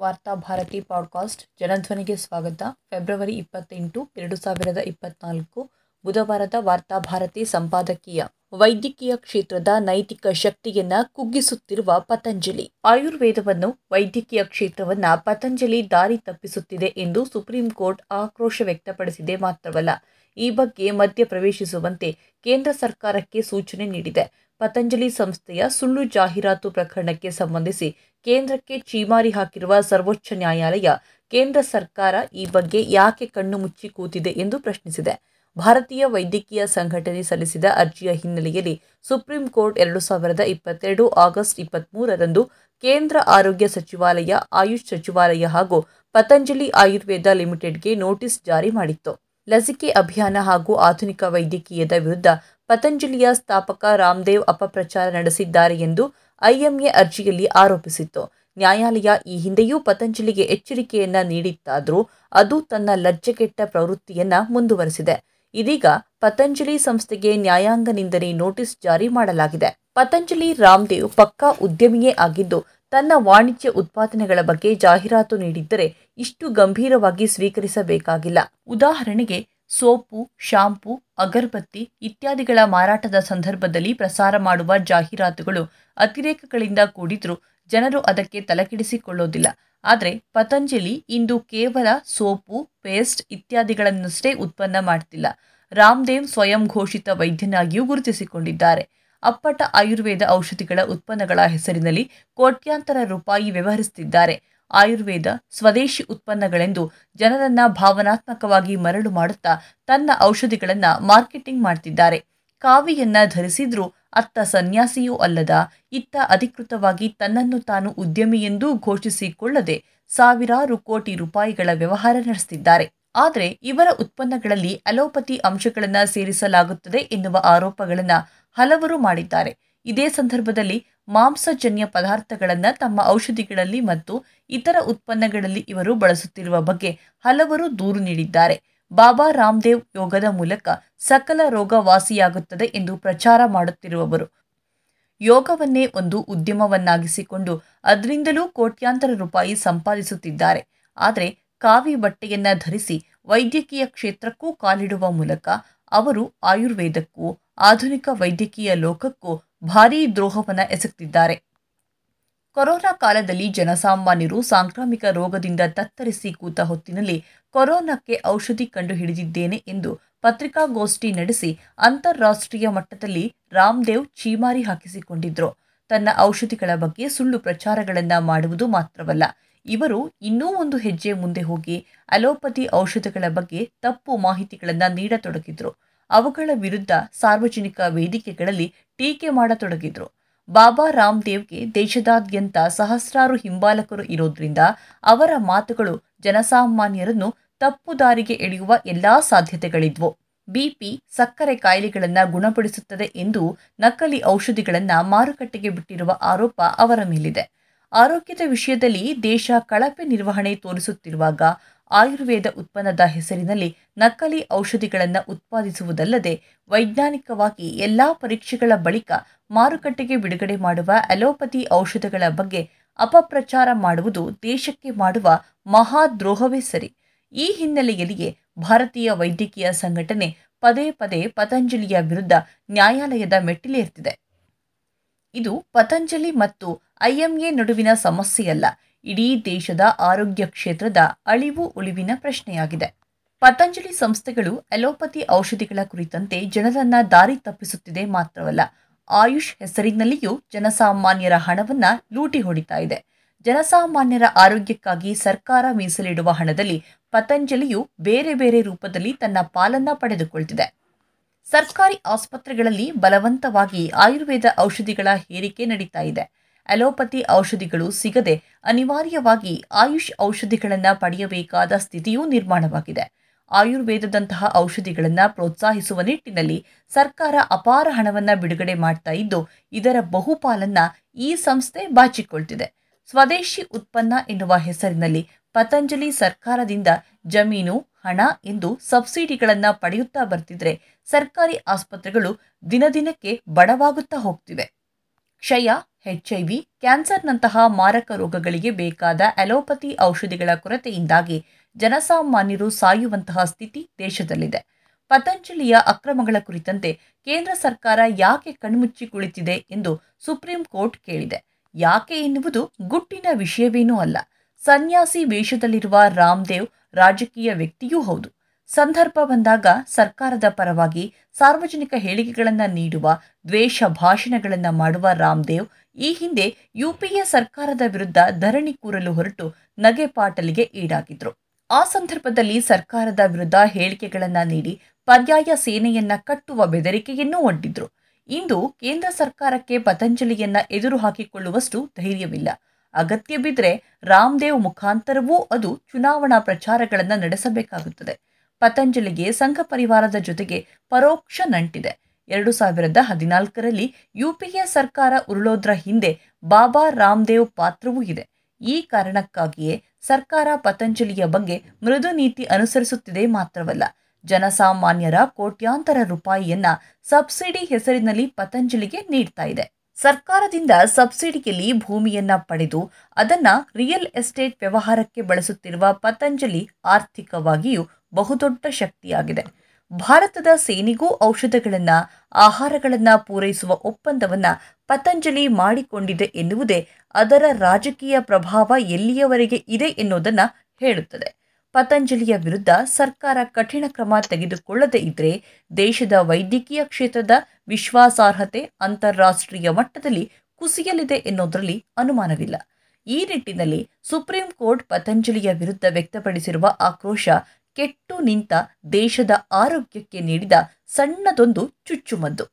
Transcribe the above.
Varthabharati podcast ಜನಧ್ವನಿಗೆ ಸ್ವಾಗತ. February ಇಪ್ಪತ್ತೆಂಟು, ಎರಡು ಸಾವಿರದ ಇಪ್ಪತ್ನಾಲ್ಕು, ಬುಧವಾರದ ವಾರ್ತಾಭಾರತಿ ಸಂಪಾದಕೀಯ. ವೈದ್ಯಕೀಯ ಕ್ಷೇತ್ರದ ನೈತಿಕ ಶಕ್ತಿಯನ್ನ ಕುಗ್ಗಿಸುತ್ತಿರುವ ಪತಂಜಲಿ. ಆಯುರ್ವೇದವನ್ನು ವೈದ್ಯಕೀಯ ಕ್ಷೇತ್ರವನ್ನ ಪತಂಜಲಿ ದಾರಿ ತಪ್ಪಿಸುತ್ತಿದೆ ಎಂದು ಸುಪ್ರೀಂ ಕೋರ್ಟ್ ಆಕ್ರೋಶ ವ್ಯಕ್ತಪಡಿಸಿದೆ ಮಾತ್ರವಲ್ಲ, ಈ ಬಗ್ಗೆ ಮಧ್ಯ ಪ್ರವೇಶಿಸುವಂತೆ ಕೇಂದ್ರ ಸರ್ಕಾರಕ್ಕೆ ಸೂಚನೆ ನೀಡಿದೆ. ಪತಂಜಲಿ ಸಂಸ್ಥೆಯ ಸುಳ್ಳು ಜಾಹೀರಾತು ಪ್ರಕರಣಕ್ಕೆ ಸಂಬಂಧಿಸಿ ಕೇಂದ್ರಕ್ಕೆ ಛೀಮಾರಿ ಹಾಕಿರುವ ಸರ್ವೋಚ್ಚ ನ್ಯಾಯಾಲಯ, ಕೇಂದ್ರ ಸರ್ಕಾರ ಈ ಬಗ್ಗೆ ಯಾಕೆ ಕಣ್ಣು ಮುಚ್ಚಿ ಕೂತಿದೆ ಎಂದು ಪ್ರಶ್ನಿಸಿದೆ. ಭಾರತೀಯ ವೈದ್ಯಕೀಯ ಸಂಘಟನೆ ಸಲ್ಲಿಸಿದ ಅರ್ಜಿಯ ಹಿನ್ನೆಲೆಯಲ್ಲಿ ಸುಪ್ರೀಂ ಕೋರ್ಟ್ ಎರಡು ಸಾವಿರದ ಇಪ್ಪತ್ತೆರಡು ಆಗಸ್ಟ್ ಇಪ್ಪತ್ತ್ಮೂರರಂದು ಕೇಂದ್ರ ಆರೋಗ್ಯ ಸಚಿವಾಲಯ, ಆಯುಷ್ ಸಚಿವಾಲಯ ಹಾಗೂ ಪತಂಜಲಿ ಆಯುರ್ವೇದ ಲಿಮಿಟೆಡ್ಗೆ ನೋಟಿಸ್ ಜಾರಿ ಮಾಡಿತ್ತು. ಲಸಿಕೆ ಅಭಿಯಾನ ಹಾಗೂ ಆಧುನಿಕ ವೈದ್ಯಕೀಯದ ವಿರುದ್ಧ ಪತಂಜಲಿಯ ಸ್ಥಾಪಕ ರಾಮದೇವ್ ಅಪಪ್ರಚಾರ ನಡೆಸಿದ್ದಾರೆ ಎಂದು ಐಎಂಎ ಅರ್ಜಿಯಲ್ಲಿ ಆರೋಪಿಸಿತ್ತು. ನ್ಯಾಯಾಲಯ ಈ ಹಿಂದೆಯೂ ಪತಂಜಲಿಗೆ ಎಚ್ಚರಿಕೆಯನ್ನ ನೀಡಿತ್ತಾದರೂ ಅದು ತನ್ನ ಲಜ್ಜೆಗೆಟ್ಟ ಪ್ರವೃತ್ತಿಯನ್ನ ಮುಂದುವರೆಸಿದೆ. ಇದೀಗ ಪತಂಜಲಿ ಸಂಸ್ಥೆಗೆ ನ್ಯಾಯಾಂಗ ನಿಂದನೆ ನೋಟಿಸ್ ಜಾರಿ ಮಾಡಲಾಗಿದೆ. ಪತಂಜಲಿ ರಾಮದೇವ್ ಪಕ್ಕಾ ಉದ್ಯಮಿಯೇ ಆಗಿದ್ದು ತನ್ನ ವಾಣಿಜ್ಯ ಉತ್ಪಾದನೆಗಳ ಬಗ್ಗೆ ಜಾಹೀರಾತು ನೀಡಿದ್ದರೆ ಇಷ್ಟು ಗಂಭೀರವಾಗಿ ಸ್ವೀಕರಿಸಬೇಕಾಗಿಲ್ಲ. ಉದಾಹರಣೆಗೆ, ಸೋಪು, ಶಾಂಪೂ, ಅಗರಬತ್ತಿ ಇತ್ಯಾದಿಗಳ ಮಾರಾಟದ ಸಂದರ್ಭದಲ್ಲಿ ಪ್ರಸಾರ ಮಾಡುವ ಜಾಹೀರಾತುಗಳು ಅತಿರೇಕಗಳಿಂದ ಕೂಡಿದ್ರೂ ಜನರು ಅದಕ್ಕೆ ತಲೆಕೆಡಿಸಿಕೊಳ್ಳೋದಿಲ್ಲ. ಆದರೆ, ಪತಂಜಲಿ ಇಂದು ಕೇವಲ ಸೋಪು, ಪೇಸ್ಟ್ ಇತ್ಯಾದಿಗಳನ್ನಷ್ಟೇ ಉತ್ಪನ್ನ ಮಾಡ್ತಿಲ್ಲ. ರಾಮದೇವ್ ಸ್ವಯಂ ಘೋಷಿತ ವೈದ್ಯನಾಗಿಯೂ ಗುರುತಿಸಿಕೊಂಡಿದ್ದಾರೆ. ಅಪ್ಪಟ ಆಯುರ್ವೇದ ಔಷಧಿಗಳ ಉತ್ಪನ್ನಗಳ ಹೆಸರಿನಲ್ಲಿ ಕೋಟ್ಯಾಂತರ ರೂಪಾಯಿ ವ್ಯವಹರಿಸುತ್ತಿದ್ದಾರೆ. ಆಯುರ್ವೇದ ಸ್ವದೇಶಿ ಉತ್ಪನ್ನಗಳೆಂದು ಜನರನ್ನ ಭಾವನಾತ್ಮಕವಾಗಿ ಮರಳು ಮಾಡುತ್ತಾ ತನ್ನ ಔಷಧಿಗಳನ್ನ ಮಾರ್ಕೆಟಿಂಗ್ ಮಾಡ್ತಿದ್ದಾರೆ. ಕಾವಿಯನ್ನ ಧರಿಸಿದ್ರೂ ಅತ್ತ ಸನ್ಯಾಸಿಯೂ ಅಲ್ಲದ ಇತ್ತ ಅಧಿಕೃತವಾಗಿ ತನ್ನನ್ನು ತಾನು ಉದ್ಯಮಿ ಎಂದೂ ಘೋಷಿಸಿಕೊಳ್ಳದೆ ಸಾವಿರಾರು ಕೋಟಿ ರೂಪಾಯಿಗಳ ವ್ಯವಹಾರ ನಡೆಸುತ್ತಿದ್ದಾರೆ ಆದರೆ ಇವರ ಉತ್ಪನ್ನಗಳಲ್ಲಿ ಅಲೋಪತಿ ಅಂಶಗಳನ್ನು ಸೇರಿಸಲಾಗುತ್ತದೆ ಎನ್ನುವ ಆರೋಪಗಳನ್ನು ಹಲವರು ಮಾಡಿದ್ದಾರೆ. ಇದೇ ಸಂದರ್ಭದಲ್ಲಿ ಮಾಂಸಜನ್ಯ ಪದಾರ್ಥಗಳನ್ನು ತಮ್ಮ ಔಷಧಿಗಳಲ್ಲಿ ಮತ್ತು ಇತರ ಉತ್ಪನ್ನಗಳಲ್ಲಿ ಇವರು ಬಳಸುತ್ತಿರುವ ಬಗ್ಗೆ ಹಲವರು ದೂರು ನೀಡಿದ್ದಾರೆ. ಬಾಬಾ ರಾಮದೇವ್ ಯೋಗದ ಮೂಲಕ ಸಕಲ ರೋಗ ವಾಸಿಯಾಗುತ್ತದೆ ಎಂದು ಪ್ರಚಾರ ಮಾಡುತ್ತಿರುವವರು. ಯೋಗವನ್ನೇ ಒಂದು ಉದ್ಯಮವನ್ನಾಗಿಸಿಕೊಂಡು ಅದರಿಂದಲೂ ಕೋಟ್ಯಾಂತರ ರೂಪಾಯಿ ಸಂಪಾದಿಸುತ್ತಿದ್ದಾರೆ. ಆದರೆ ಕಾವಿ ಬಟ್ಟೆಯನ್ನ ಧರಿಸಿ ವೈದ್ಯಕೀಯ ಕ್ಷೇತ್ರಕ್ಕೂ ಕಾಲಿಡುವ ಮೂಲಕ ಅವರು ಆಯುರ್ವೇದಕ್ಕೂ ಆಧುನಿಕ ವೈದ್ಯಕೀಯ ಲೋಕಕ್ಕೂ ಭಾರೀ ದ್ರೋಹವನ್ನು ಎಸಗುತ್ತಿದ್ದಾರೆ ಕೊರೋನಾ ಕಾಲದಲ್ಲಿ ಜನಸಾಮಾನ್ಯರು ಸಾಂಕ್ರಾಮಿಕ ರೋಗದಿಂದ ತತ್ತರಿಸಿ ಕೂತ ಹೊತ್ತಿನಲ್ಲಿ ಕೊರೋನಾಕ್ಕೆ ಔಷಧಿ ಕಂಡು ಹಿಡಿದಿದ್ದೇನೆ ಎಂದು ಪತ್ರಿಕಾಗೋಷ್ಠಿ ನಡೆಸಿ ಅಂತಾರಾಷ್ಟ್ರೀಯ ಮಟ್ಟದಲ್ಲಿ ರಾಮದೇವ್ ಚೀಮಾರಿ ಹಾಕಿಸಿಕೊಂಡಿದ್ರು. ತನ್ನ ಔಷಧಿಗಳ ಬಗ್ಗೆ ಸುಳ್ಳು ಪ್ರಚಾರಗಳನ್ನು ಮಾಡುವುದು ಮಾತ್ರವಲ್ಲ, ಇವರು ಇನ್ನೂ ಒಂದು ಹೆಜ್ಜೆ ಮುಂದೆ ಹೋಗಿ ಅಲೋಪತಿ ಔಷಧಗಳ ಬಗ್ಗೆ ತಪ್ಪು ಮಾಹಿತಿಗಳನ್ನು ನೀಡತೊಡಗಿದ್ರು. ಅವುಗಳ ವಿರುದ್ಧ ಸಾರ್ವಜನಿಕ ವೇದಿಕೆಗಳಲ್ಲಿ ಟೀಕೆ ಮಾಡತೊಡಗಿದ್ರು. ಬಾಬಾ ರಾಮದೇವ್ಗೆ ದೇಶದಾದ್ಯಂತ ಸಹಸ್ರಾರು ಹಿಂಬಾಲಕರು ಇರೋದ್ರಿಂದ ಅವರ ಮಾತುಗಳು ಜನಸಾಮಾನ್ಯರನ್ನು ತಪ್ಪು ದಾರಿಗೆ ಎಳೆಯುವ ಎಲ್ಲಾ ಸಾಧ್ಯತೆಗಳಿದ್ವು. ಬಿಪಿ ಸಕ್ಕರೆ ಕಾಯಿಲೆಗಳನ್ನು ಗುಣಪಡಿಸುತ್ತದೆ ಎಂದು ನಕಲಿ ಔಷಧಿಗಳನ್ನು ಮಾರುಕಟ್ಟೆಗೆ ಬಿಟ್ಟಿರುವ ಆರೋಪ ಅವರ ಮೇಲಿದೆ. ಆರೋಗ್ಯದ ವಿಷಯದಲ್ಲಿ ದೇಶ ಕಳಪೆ ನಿರ್ವಹಣೆ ತೋರಿಸುತ್ತಿರುವಾಗ ಆಯುರ್ವೇದ ಉತ್ಪನ್ನದ ಹೆಸರಿನಲ್ಲಿ ನಕಲಿ ಔಷಧಿಗಳನ್ನು ಉತ್ಪಾದಿಸುವುದಲ್ಲದೆ ವೈಜ್ಞಾನಿಕವಾಗಿ ಎಲ್ಲಾ ಪರೀಕ್ಷೆಗಳ ಬಳಿಕ ಮಾರುಕಟ್ಟೆಗೆ ಬಿಡುಗಡೆ ಮಾಡುವ ಅಲೋಪತಿ ಔಷಧಗಳ ಬಗ್ಗೆ ಅಪಪ್ರಚಾರ ಮಾಡುವುದು ದೇಶಕ್ಕೆ ಮಾಡುವ ಮಹಾದ್ರೋಹವೇ ಸರಿ. ಈ ಹಿನ್ನೆಲೆಯಲ್ಲಿಯೇ ಭಾರತೀಯ ವೈದ್ಯಕೀಯ ಸಂಘಟನೆ ಪದೇ ಪದೇ ಪತಂಜಲಿಯ ವಿರುದ್ಧ ನ್ಯಾಯಾಲಯದ ಮೆಟ್ಟಿಲೇರ್ತಿದೆ. ಇದು ಪತಂಜಲಿ ಮತ್ತು ಐಎಂಎ ನಡುವಿನ ಸಮಸ್ಯೆಯಲ್ಲ. ಇಡೀ ದೇಶದ ಆರೋಗ್ಯ ಕ್ಷೇತ್ರದ ಅಳಿವು ಉಳಿವಿನ ಪ್ರಶ್ನೆಯಾಗಿದೆ. ಪತಂಜಲಿ ಸಂಸ್ಥೆಗಳು ಅಲೋಪತಿ ಔಷಧಿಗಳ ಕುರಿತಂತೆ ಜನರನ್ನ ದಾರಿ ತಪ್ಪಿಸುತ್ತಿದೆ ಮಾತ್ರವಲ್ಲ, ಆಯುಷ್ ಹೆಸರಿನಲ್ಲಿಯೂ ಜನಸಾಮಾನ್ಯರ ಹಣವನ್ನ ಲೂಟಿ ಹೊಡಿತಾ ಇದೆ. ಜನಸಾಮಾನ್ಯರ ಆರೋಗ್ಯಕ್ಕಾಗಿ ಸರ್ಕಾರ ಮೀಸಲಿಡುವ ಹಣದಲ್ಲಿ ಪತಂಜಲಿಯು ಬೇರೆ ಬೇರೆ ರೂಪದಲ್ಲಿ ತನ್ನ ಪಾಲನ್ನ ಪಡೆದುಕೊಳ್ತಿದೆ. ಸರ್ಕಾರಿ ಆಸ್ಪತ್ರೆಗಳಲ್ಲಿ ಬಲವಂತವಾಗಿ ಆಯುರ್ವೇದ ಔಷಧಿಗಳ ಹೇರಿಕೆ ನಡೀತಾ ಇದೆ. ಅಲೋಪತಿ ಔಷಧಿಗಳು ಸಿಗದೆ ಅನಿವಾರ್ಯವಾಗಿ ಆಯುಷ್ ಔಷಧಿಗಳನ್ನು ಪಡೆಯಬೇಕಾದ ಸ್ಥಿತಿಯೂ ನಿರ್ಮಾಣವಾಗಿದೆ. ಆಯುರ್ವೇದದಂತಹ ಔಷಧಿಗಳನ್ನು ಪ್ರೋತ್ಸಾಹಿಸುವ ನಿಟ್ಟಿನಲ್ಲಿ ಸರ್ಕಾರ ಅಪಾರ ಹಣವನ್ನು ಬಿಡುಗಡೆ ಮಾಡ್ತಾ ಇದ್ದು, ಇದರ ಬಹುಪಾಲನ್ನ ಈ ಸಂಸ್ಥೆ ಬಾಚಿಕೊಳ್ತಿದೆ. ಸ್ವದೇಶಿ ಉತ್ಪನ್ನ ಎನ್ನುವ ಹೆಸರಿನಲ್ಲಿ ಪತಂಜಲಿ ಸರ್ಕಾರದಿಂದ ಜಮೀನು, ಹಣ ಎಂದು ಸಬ್ಸಿಡಿಗಳನ್ನು ಪಡೆಯುತ್ತಾ ಬರ್ತಿದ್ರೆ ಸರ್ಕಾರಿ ಆಸ್ಪತ್ರೆಗಳು ದಿನದಿನಕ್ಕೆ ಬಡವಾಗುತ್ತಾ ಹೋಗ್ತಿವೆ. ಕ್ಷಯ ಎಚ್ಐವಿ ಕ್ಯಾನ್ಸರ್ನಂತಹ ಮಾರಕ ರೋಗಗಳಿಗೆ ಬೇಕಾದ ಅಲೋಪತಿ ಔಷಧಿಗಳ ಕೊರತೆಯಿಂದಾಗಿ ಜನಸಾಮಾನ್ಯರು ಸಾಯುವಂತಹ ಸ್ಥಿತಿ ದೇಶದಲ್ಲಿದೆ. ಪತಂಜಲಿಯ ಅಕ್ರಮಗಳ ಕುರಿತಂತೆ ಕೇಂದ್ರ ಸರ್ಕಾರ ಯಾಕೆ ಕಣ್ಮುಚ್ಚಿ ಕುಳಿತಿದೆ ಎಂದು ಸುಪ್ರೀಂ ಕೋರ್ಟ್ ಕೇಳಿದೆ. ಯಾಕೆ ಎನ್ನುವುದು ಗುಟ್ಟಿನ ವಿಷಯವೇನೂ ಅಲ್ಲ. ಸನ್ಯಾಸಿ ವೇಷದಲ್ಲಿರುವ ರಾಮದೇವ್ ರಾಜಕೀಯ ವ್ಯಕ್ತಿಯೂ ಹೌದು. ಸಂದರ್ಭ ಬಂದಾಗ ಸರ್ಕಾರದ ಪರವಾಗಿ ಸಾರ್ವಜನಿಕ ಹೇಳಿಕೆಗಳನ್ನು ನೀಡುವ, ದ್ವೇಷ ಭಾಷಣಗಳನ್ನು ಮಾಡುವ ರಾಮದೇವ್ ಈ ಹಿಂದೆ ಯುಪಿಎ ಸರ್ಕಾರದ ವಿರುದ್ಧ ಧರಣಿ ಕೂರಲು ಹೊರಟು ನಗೆ ಪಾಟಲಿಗೆ ಈಡಾಗಿದ್ರು. ಆ ಸಂದರ್ಭದಲ್ಲಿ ಸರ್ಕಾರದ ವಿರುದ್ಧ ಹೇಳಿಕೆಗಳನ್ನು ನೀಡಿ ಪರ್ಯಾಯ ಸೇನೆಯನ್ನ ಕಟ್ಟುವ ಬೆದರಿಕೆಯನ್ನೂ ಒಡ್ಡಿದ್ರು. ಇಂದು ಕೇಂದ್ರ ಸರ್ಕಾರಕ್ಕೆ ಪತಂಜಲಿಯನ್ನ ಎದುರು ಹಾಕಿಕೊಳ್ಳುವಷ್ಟು ಧೈರ್ಯವಿಲ್ಲ. ಅಗತ್ಯ ಬಿದ್ದರೆ ರಾಮದೇವ್ ಮುಖಾಂತರವೂ ಅದು ಚುನಾವಣಾ ಪ್ರಚಾರಗಳನ್ನು ನಡೆಸಬೇಕಾಗುತ್ತದೆ. ಪತಂಜಲಿಗೆ ಸಂಘ ಪರಿವಾರದ ಜೊತೆಗೆ ಪರೋಕ್ಷ ನಂಟಿದೆ. ಎರಡು ಸಾವಿರದ ಹದಿನಾಲ್ಕರಲ್ಲಿ ಯುಪಿಎ ಸರ್ಕಾರ ಉರುಳೋದ್ರ ಹಿಂದೆ ಬಾಬಾ ರಾಮದೇವ್ ಪಾತ್ರವೂ ಇದೆ. ಈ ಕಾರಣಕ್ಕಾಗಿಯೇ ಸರ್ಕಾರ ಪತಂಜಲಿಯ ಬಗ್ಗೆ ಮೃದು ನೀತಿ ಅನುಸರಿಸುತ್ತಿದೆ ಮಾತ್ರವಲ್ಲ, ಜನಸಾಮಾನ್ಯರ ಕೋಟ್ಯಾಂತರ ರೂಪಾಯಿಯನ್ನ ಸಬ್ಸಿಡಿ ಹೆಸರಿನಲ್ಲಿ ಪತಂಜಲಿಗೆ ನೀಡ್ತಾ ಸರ್ಕಾರದಿಂದ ಸಬ್ಸಿಡಿಯಲ್ಲಿ ಭೂಮಿಯನ್ನ ಪಡೆದು ಅದನ್ನ ರಿಯಲ್ ಎಸ್ಟೇಟ್ ವ್ಯವಹಾರಕ್ಕೆ ಬಳಸುತ್ತಿರುವ ಪತಂಜಲಿ ಆರ್ಥಿಕವಾಗಿಯೂ ಬಹುದೊಡ್ಡ ಶಕ್ತಿಯಾಗಿದೆ. ಭಾರತದ ಸೇನೆಗೂ ಔಷಧಗಳನ್ನು, ಆಹಾರಗಳನ್ನು ಪೂರೈಸುವ ಒಪ್ಪಂದವನ್ನ ಪತಂಜಲಿ ಮಾಡಿಕೊಂಡಿದೆ ಎನ್ನುವುದೇ ಅದರ ರಾಜಕೀಯ ಪ್ರಭಾವ ಎಲ್ಲಿಯವರೆಗೆ ಇದೆ ಎನ್ನುವುದನ್ನು ಹೇಳುತ್ತದೆ. ಪತಂಜಲಿಯ ವಿರುದ್ಧ ಸರ್ಕಾರ ಕಠಿಣ ಕ್ರಮ ತೆಗೆದುಕೊಳ್ಳದೇ ಇದ್ರೆ ದೇಶದ ವೈದ್ಯಕೀಯ ಕ್ಷೇತ್ರದ ವಿಶ್ವಾಸಾರ್ಹತೆ ಅಂತಾರಾಷ್ಟ್ರೀಯ ಮಟ್ಟದಲ್ಲಿ ಕುಸಿಯಲಿದೆ ಎನ್ನುವುದರಲ್ಲಿ ಅನುಮಾನವಿಲ್ಲ. ಈ ನಿಟ್ಟಿನಲ್ಲಿ ಸುಪ್ರೀಂ ಕೋರ್ಟ್ ಪತಂಜಲಿಯ ವಿರುದ್ಧ ವ್ಯಕ್ತಪಡಿಸಿರುವ ಆಕ್ರೋಶ ಕೆಟ್ಟು ನಿಂತ ದೇಶದ ಆರೋಗ್ಯಕ್ಕೆ ನೀಡಿದ ಸಣ್ಣದೊಂದು ಚುಚ್ಚುಮದ್ದು.